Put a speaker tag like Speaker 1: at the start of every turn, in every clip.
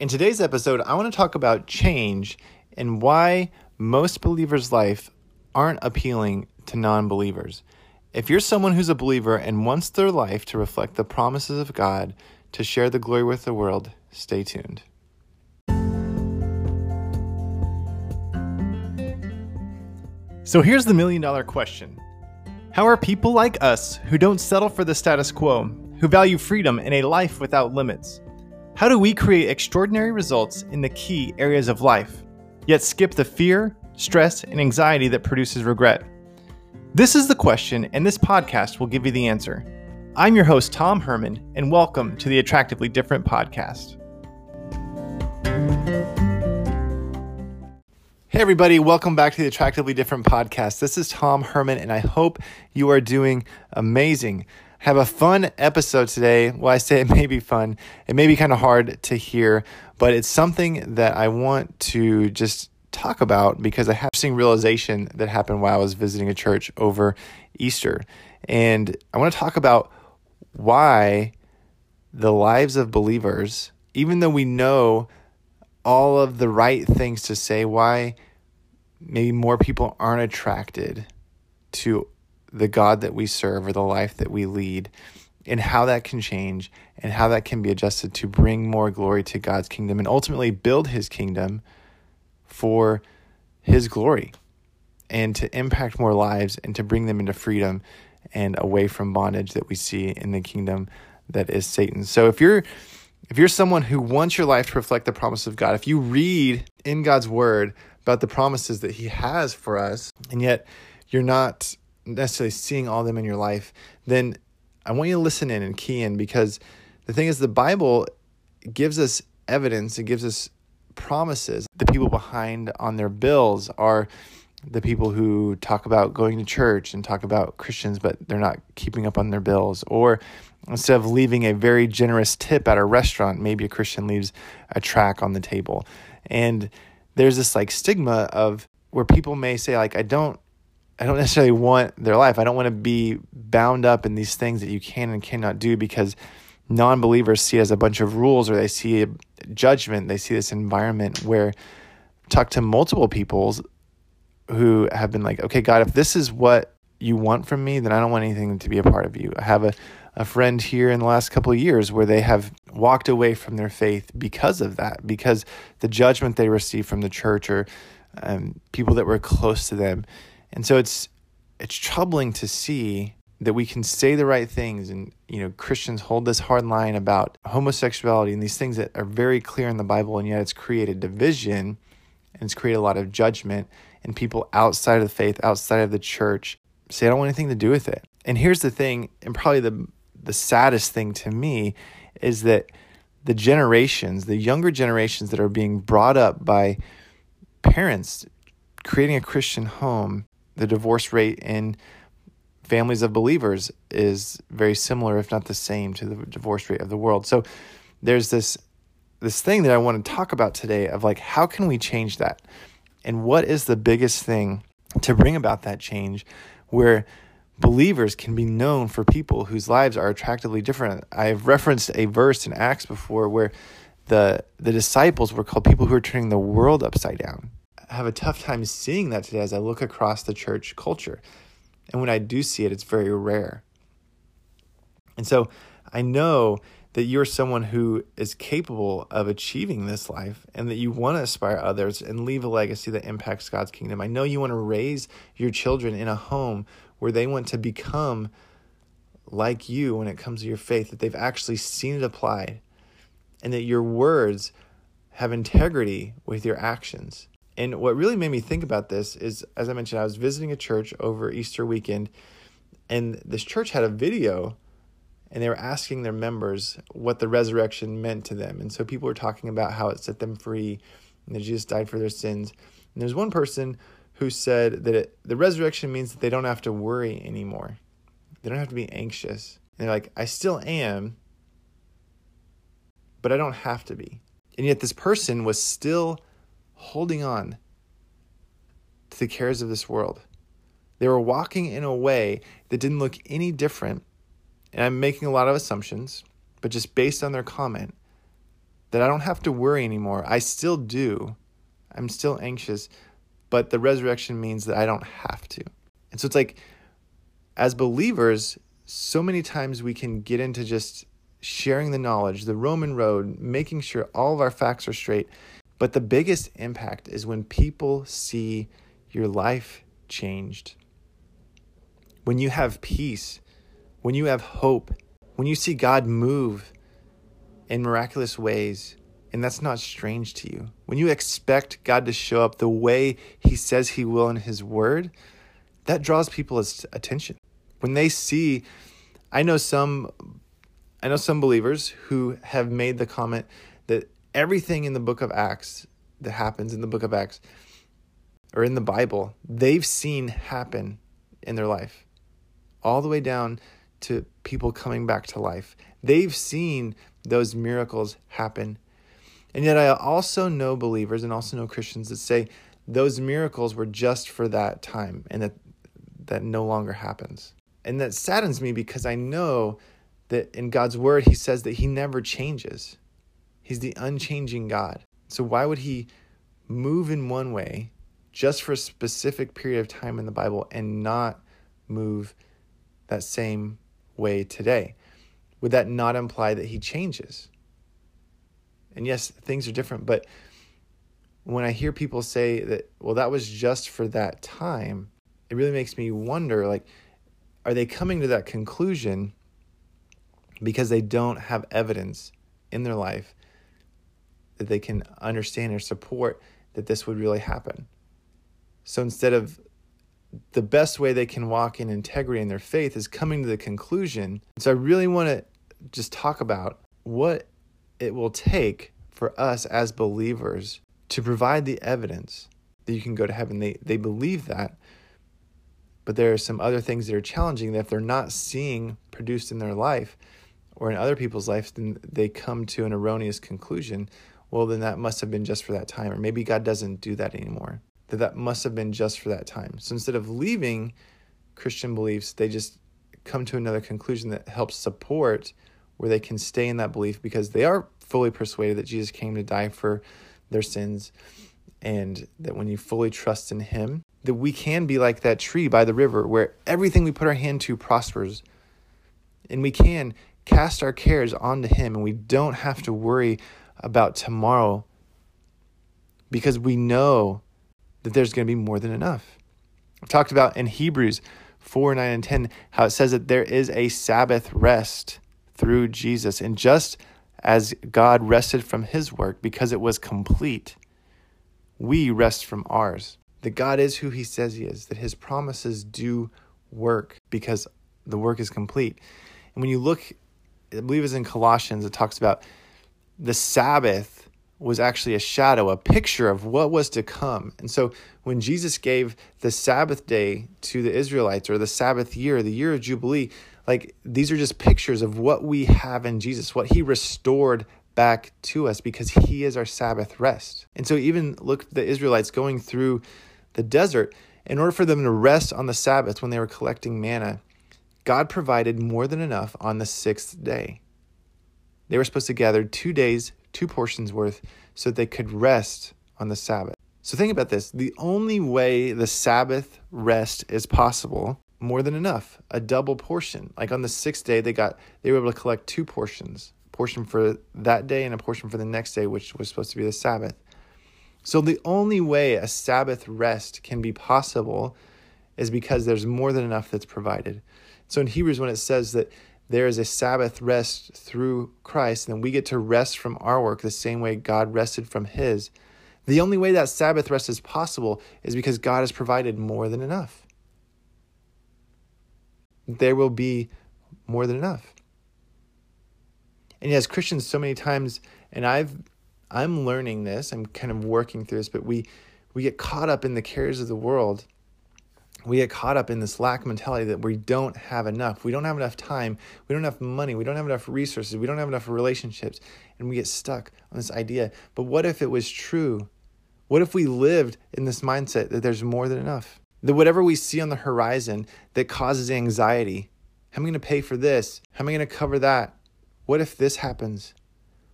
Speaker 1: In today's episode, I want to talk about change and why most believers' life aren't appealing to non believers. If you're someone who's a believer and wants their life to reflect the promises of God to share the glory with the world, stay tuned. So here's the million dollar question How are people like us who don't settle for the status quo, who value freedom and a life without limits? How do we create extraordinary results in the key areas of life, yet skip the fear, stress, and anxiety that produces regret? This is the question, and this podcast will give you the answer. I'm your host, Tom Herman, and welcome to the Attractively Different podcast. Hey, everybody, welcome back to the Attractively Different podcast. This is Tom Herman, and I hope you are doing amazing. Have a fun episode today. Well, I say it may be fun, it may be kind of hard to hear, but it's something that I want to just talk about because I have seen realization that happened while I was visiting a church over Easter. And I want to talk about why the lives of believers, even though we know all of the right things to say, why maybe more people aren't attracted to the God that we serve or the life that we lead, and how that can change and how that can be adjusted to bring more glory to God's kingdom and ultimately build his kingdom for his glory and to impact more lives and to bring them into freedom and away from bondage that we see in the kingdom that is Satan. So if you're if you're someone who wants your life to reflect the promise of God, if you read in God's word about the promises that he has for us and yet you're not necessarily seeing all of them in your life, then I want you to listen in and key in because the thing is, the Bible gives us evidence, it gives us promises. The people behind on their bills are the people who talk about going to church and talk about Christians, but they're not keeping up on their bills. Or instead of leaving a very generous tip at a restaurant, maybe a Christian leaves a track on the table. And there's this like stigma of where people may say, like, I don't I don't necessarily want their life. I don't want to be bound up in these things that you can and cannot do because non believers see it as a bunch of rules or they see judgment. They see this environment where talk to multiple peoples who have been like, okay, God, if this is what you want from me, then I don't want anything to be a part of you. I have a, a friend here in the last couple of years where they have walked away from their faith because of that, because the judgment they received from the church or um, people that were close to them and so it's it's troubling to see that we can say the right things and you know Christians hold this hard line about homosexuality and these things that are very clear in the Bible and yet it's created division and it's created a lot of judgment and people outside of the faith, outside of the church say I don't want anything to do with it. And here's the thing, and probably the the saddest thing to me is that the generations, the younger generations that are being brought up by parents creating a Christian home the divorce rate in families of believers is very similar, if not the same, to the divorce rate of the world. So there's this this thing that I want to talk about today of like how can we change that? And what is the biggest thing to bring about that change where believers can be known for people whose lives are attractively different. I've referenced a verse in Acts before where the the disciples were called people who are turning the world upside down have a tough time seeing that today as I look across the church culture. And when I do see it, it's very rare. And so I know that you're someone who is capable of achieving this life and that you want to inspire others and leave a legacy that impacts God's kingdom. I know you want to raise your children in a home where they want to become like you when it comes to your faith, that they've actually seen it applied, and that your words have integrity with your actions. And what really made me think about this is, as I mentioned, I was visiting a church over Easter weekend, and this church had a video, and they were asking their members what the resurrection meant to them. And so people were talking about how it set them free, and that Jesus died for their sins. And there's one person who said that it, the resurrection means that they don't have to worry anymore, they don't have to be anxious. And they're like, I still am, but I don't have to be. And yet, this person was still holding on to the cares of this world. They were walking in a way that didn't look any different. And I'm making a lot of assumptions, but just based on their comment, that I don't have to worry anymore. I still do. I'm still anxious, but the resurrection means that I don't have to. And so it's like, as believers, so many times we can get into just sharing the knowledge, the Roman road, making sure all of our facts are straight. But the biggest impact is when people see your life changed. When you have peace, when you have hope, when you see God move in miraculous ways, and that's not strange to you. When you expect God to show up the way He says He will in His Word, that draws people's attention. When they see, I know some, I know some believers who have made the comment everything in the Book of Acts that happens in the Book of Acts or in the Bible, they've seen happen in their life, all the way down to people coming back to life. They've seen those miracles happen. And yet, I also know believers and also know Christians that say those miracles were just for that time and that that no longer happens. And that saddens me because I know that in God's word, He says that He never changes. He's the unchanging God. So, why would He move in one way just for a specific period of time in the Bible and not move that same way today? Would that not imply that he changes? And yes, things are different, but when I hear people say that, well, that was just for that time, it really makes me wonder like, are they coming to that conclusion because they don't have evidence in their life that they can understand or support that this would really happen? So instead of the best way they can walk in integrity in their faith is coming to the conclusion. So I really want to just talk about what it will take for us as believers to provide the evidence that you can go to heaven. They they believe that. But there are some other things that are challenging that if they're not seeing produced in their life or in other people's lives, then they come to an erroneous conclusion. Well, then that must have been just for that time. Or maybe God doesn't do that anymore that that must have been just for that time. So instead of leaving Christian beliefs, they just come to another conclusion that helps support where they can stay in that belief because they are fully persuaded that Jesus came to die for their sins and that when you fully trust in him that we can be like that tree by the river where everything we put our hand to prospers and we can cast our cares onto him and we don't have to worry about tomorrow because we know that there's going to be more than enough. I've talked about in Hebrews 4, 9, and 10 how it says that there is a Sabbath rest through Jesus. And just as God rested from his work because it was complete, we rest from ours. That God is who he says he is, that his promises do work because the work is complete. And when you look, I believe it's in Colossians, it talks about the Sabbath was actually a shadow, a picture of what was to come. And so when Jesus gave the Sabbath day to the Israelites or the Sabbath year, the year of Jubilee, like these are just pictures of what we have in Jesus, what he restored back to us because he is our Sabbath rest. And so even look the Israelites going through the desert, in order for them to rest on the Sabbath when they were collecting manna, God provided more than enough on the sixth day. They were supposed to gather two days two portions worth, so that they could rest on the Sabbath. So think about this the only way the Sabbath rest is possible, more than enough, a double portion. Like on the sixth day, they got they were able to collect two portions, a portion for that day and a portion for the next day, which was supposed to be the Sabbath. So the only way a Sabbath rest can be possible is because there's more than enough that's provided. So in Hebrews, when it says that there is a Sabbath rest through Christ, and then we get to rest from our work the same way God rested from his. The only way that Sabbath rest is possible is because God has provided more than enough. There will be more than enough. And as Christians, so many times, and I've I'm learning this, I'm kind of working through this, but we we get caught up in the cares of the world we get caught up in this lack mentality that we don't have enough. We don't have enough time. We don't have money. We don't have enough resources. We don't have enough relationships. And we get stuck on this idea. But what if it was true? What if we lived in this mindset that there's more than enough? That whatever we see on the horizon that causes anxiety, how am I going to pay for this? How am I going to cover that? What if this happens?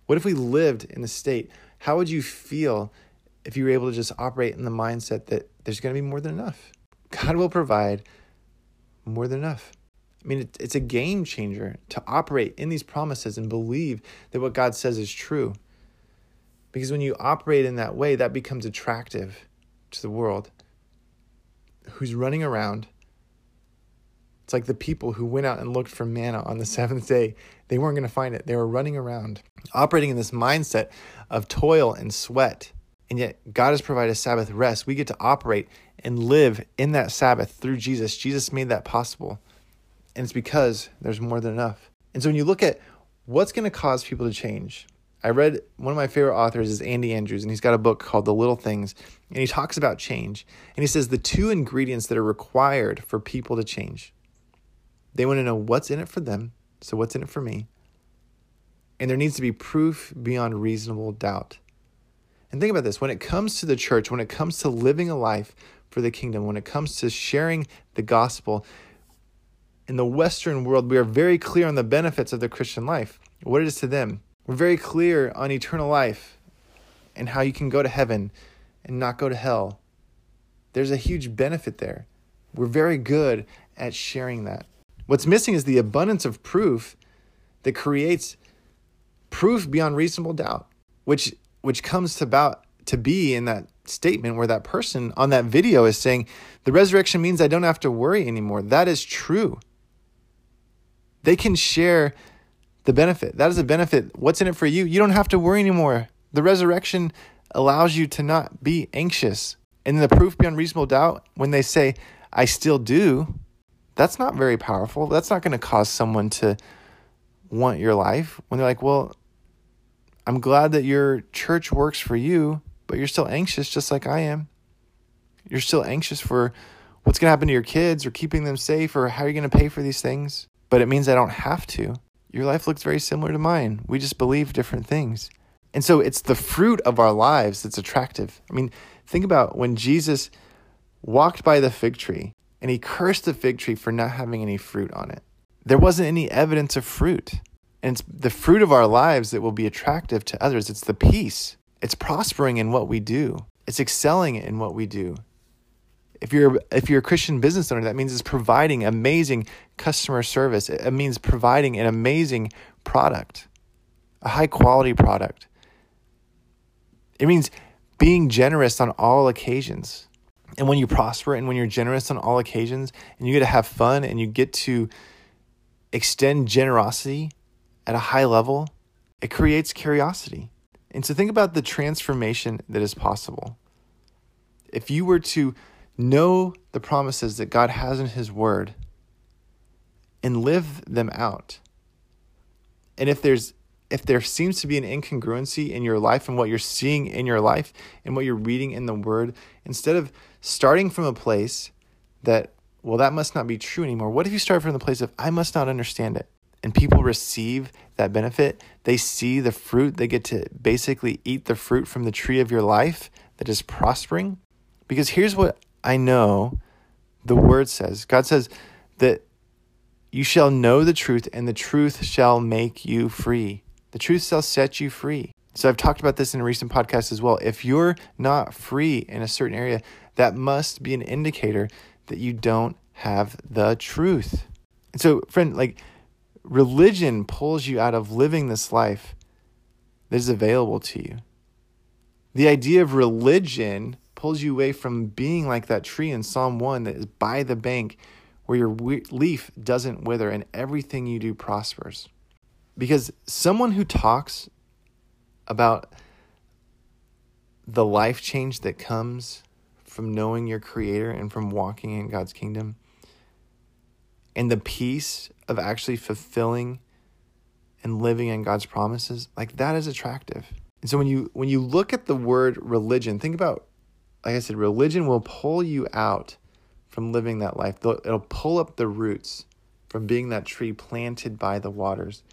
Speaker 1: What if we lived in a state? How would you feel if you were able to just operate in the mindset that there's going to be more than enough? God will provide more than enough. I mean, it's a game changer to operate in these promises and believe that what God says is true. Because when you operate in that way, that becomes attractive to the world who's running around. It's like the people who went out and looked for manna on the seventh day. They weren't going to find it. They were running around, operating in this mindset of toil and sweat. And yet, God has provided Sabbath rest. We get to operate and live in that Sabbath through Jesus. Jesus made that possible. And it's because there's more than enough. And so when you look at what's going to cause people to change, I read one of my favorite authors is Andy Andrews, and he's got a book called The Little Things, and he talks about change. And he says the two ingredients that are required for people to change they want to know what's in it for them, so what's in it for me, and there needs to be proof beyond reasonable doubt. And think about this when it comes to the church, when it comes to living a life for the kingdom, when it comes to sharing the gospel, in the Western world, we are very clear on the benefits of the Christian life, what it is to them. We're very clear on eternal life and how you can go to heaven and not go to hell. There's a huge benefit there. We're very good at sharing that. What's missing is the abundance of proof that creates proof beyond reasonable doubt, which which comes to about to be in that statement where that person on that video is saying, the resurrection means I don't have to worry anymore. That is true. They can share the benefit. That is a benefit. What's in it for you? You don't have to worry anymore. The resurrection allows you to not be anxious. And the proof beyond reasonable doubt, when they say, I still do, that's not very powerful. That's not going to cause someone to want your life. When they're like, well, I'm glad that your church works for you, but you're still anxious just like I am. You're still anxious for what's going to happen to your kids or keeping them safe or how are you going to pay for these things? But it means I don't have to. Your life looks very similar to mine. We just believe different things. And so it's the fruit of our lives that's attractive. I mean, think about when Jesus walked by the fig tree and he cursed the fig tree for not having any fruit on it. There wasn't any evidence of fruit. And it's the fruit of our lives that will be attractive to others. It's the peace. It's prospering in what we do. It's excelling in what we do. If you're if you're a Christian business owner, that means it's providing amazing customer service. It means providing an amazing product, a high quality product. It means being generous on all occasions. And when you prosper and when you're generous on all occasions and you get to have fun and you get to extend generosity at a high level, it creates curiosity. And so think about the transformation that is possible. If you were to know the promises that God has in His Word and live them out, and if there's if there seems to be an incongruency in your life and what you're seeing in your life and what you're reading in the Word, instead of starting from a place that, well, that must not be true anymore, what if you start from the place of, I must not understand it? And people receive that benefit. They see the fruit. They get to basically eat the fruit from the tree of your life that is prospering. Because here's what I know the word says God says that you shall know the truth, and the truth shall make you free. The truth shall set you free. So I've talked about this in a recent podcast as well. If you're not free in a certain area, that must be an indicator that you don't have the truth. And so, friend, like religion pulls you out of living this life that is available to you. The idea of religion pulls you away from being like that tree in Psalm 1 that is by the bank where your leaf doesn't wither and everything you do prospers. Because someone who talks about the life change that comes from knowing your creator and from walking in God's kingdom and the peace of actually fulfilling and living in God's promises, like that is attractive. And so when you when you look at the word religion, think about like I said, religion will pull you out from living that life. It'll pull up the roots from being that tree planted by the waters.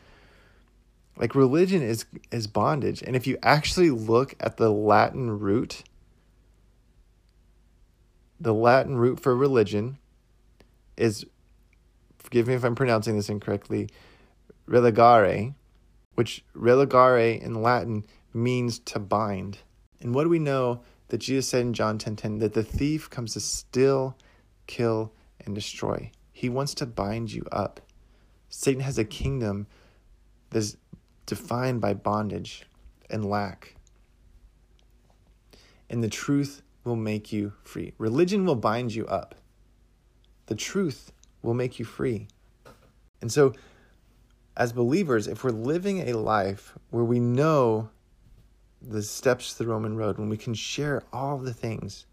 Speaker 1: Like religion is is bondage. And if you actually look at the Latin root, the Latin root for religion is forgive me if I'm pronouncing this incorrectly, religare, which religare in Latin means to bind. And what do we know that Jesus said in John 10:10 10, 10, that the thief comes to steal, kill, and destroy. He wants to bind you up. Satan has a kingdom that's defined by bondage and lack. And the truth will make you free. Religion will bind you up. The truth will make you free. And so, as believers, if we're living a life where we know the steps to the Roman road, when we can share all the things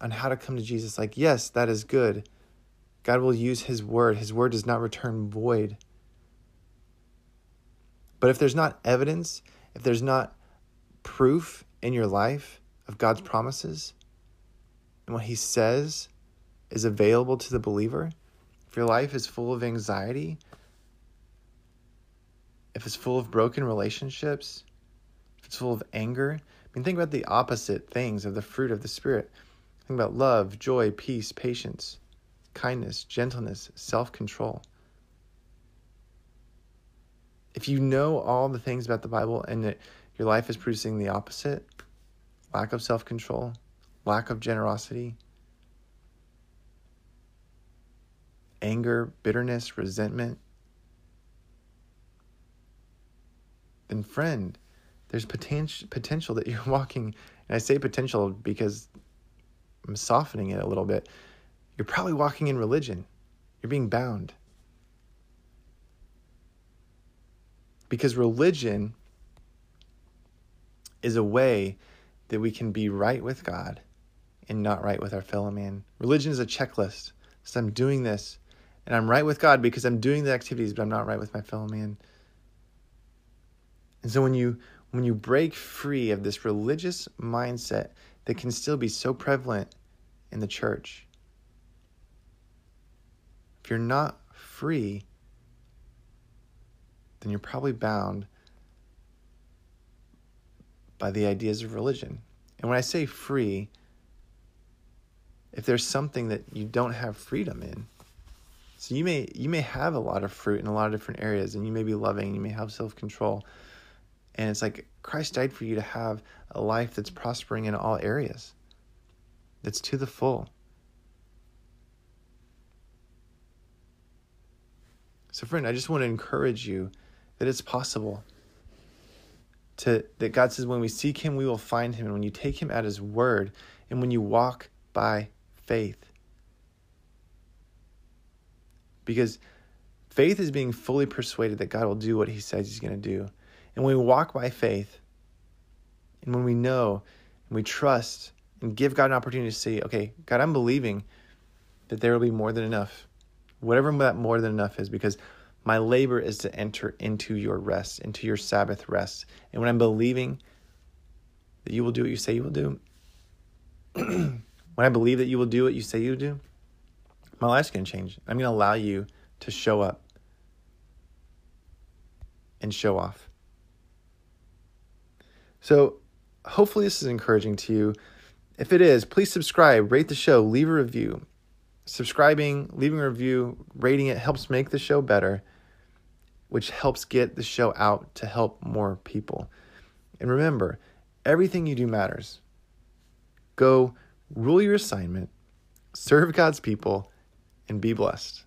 Speaker 1: on how to come to Jesus, like, yes, that is good. God will use His word. His word does not return void. But if there's not evidence, if there's not proof in your life of God's promises and what He says is available to the believer, if your life is full of anxiety, if it's full of broken relationships, if it's full of anger, I mean, think about the opposite things of the fruit of the Spirit. Think about love, joy, peace, patience, kindness, gentleness, self control. If you know all the things about the Bible and that your life is producing the opposite lack of self control, lack of generosity, anger, bitterness, resentment, then, friend, there's potential potential that you're walking. And I say potential because I'm softening it a little bit. You're probably walking in religion. You're being bound. Because religion is a way that we can be right with God and not right with our fellow man. Religion is a checklist. So I'm doing this and I'm right with God because I'm doing the activities, but I'm not right with my fellow man. And so when you when you break free of this religious mindset that can still be so prevalent in the church, if you're not free, then you're probably bound by the ideas of religion. And when I say free, if there's something that you don't have freedom in, so you may you may have a lot of fruit in a lot of different areas, and you may be loving, you may have self control, and it's like Christ died for you to have a life that's prospering in all areas, that's to the full. So, friend, I just want to encourage you that it's possible. To, that God says, when we seek Him, we will find Him. And when you take Him at His word, and when you walk by faith. Because faith is being fully persuaded that God will do what He says He's going to do. And when we walk by faith, and when we know and we trust and give God an opportunity to say, okay, God, I'm believing that there will be more than enough, whatever that more than enough is, because my labor is to enter into your rest, into your Sabbath rest. And when I'm believing that you will do what you say you will do, when I believe that you will do what you say you do, my life's going to change. I'm going to allow you to show up and show off. So, hopefully, this is encouraging to you. If it is, please subscribe, rate the show, leave a review. Subscribing, leaving a review, rating it helps make the show better, which helps get the show out to help more people. And remember, everything you do matters. Go rule your assignment, serve God's people, and be blessed.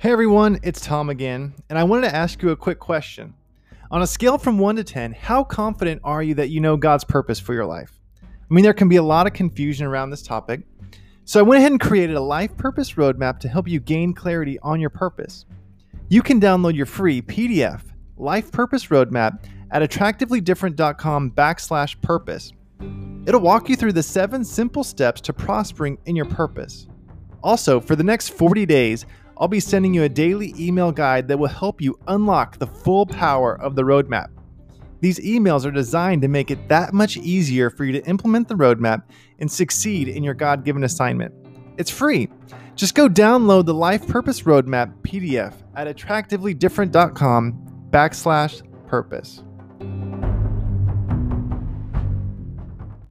Speaker 1: Hey everyone, it's Tom again, and I wanted to ask you a quick question. On a scale from 1 to 10, how confident are you that you know God's purpose for your life? I mean, there can be a lot of confusion around this topic, so I went ahead and created a life purpose roadmap to help you gain clarity on your purpose. You can download your free PDF, Life Purpose Roadmap, at attractivelydifferent.com backslash purpose. It'll walk you through the seven simple steps to prospering in your purpose. Also, for the next 40 days, I'll be sending you a daily email guide that will help you unlock the full power of the roadmap. These emails are designed to make it that much easier for you to implement the roadmap and succeed in your God given assignment. It's free. Just go download the Life Purpose Roadmap PDF at attractivelydifferent.com backslash purpose.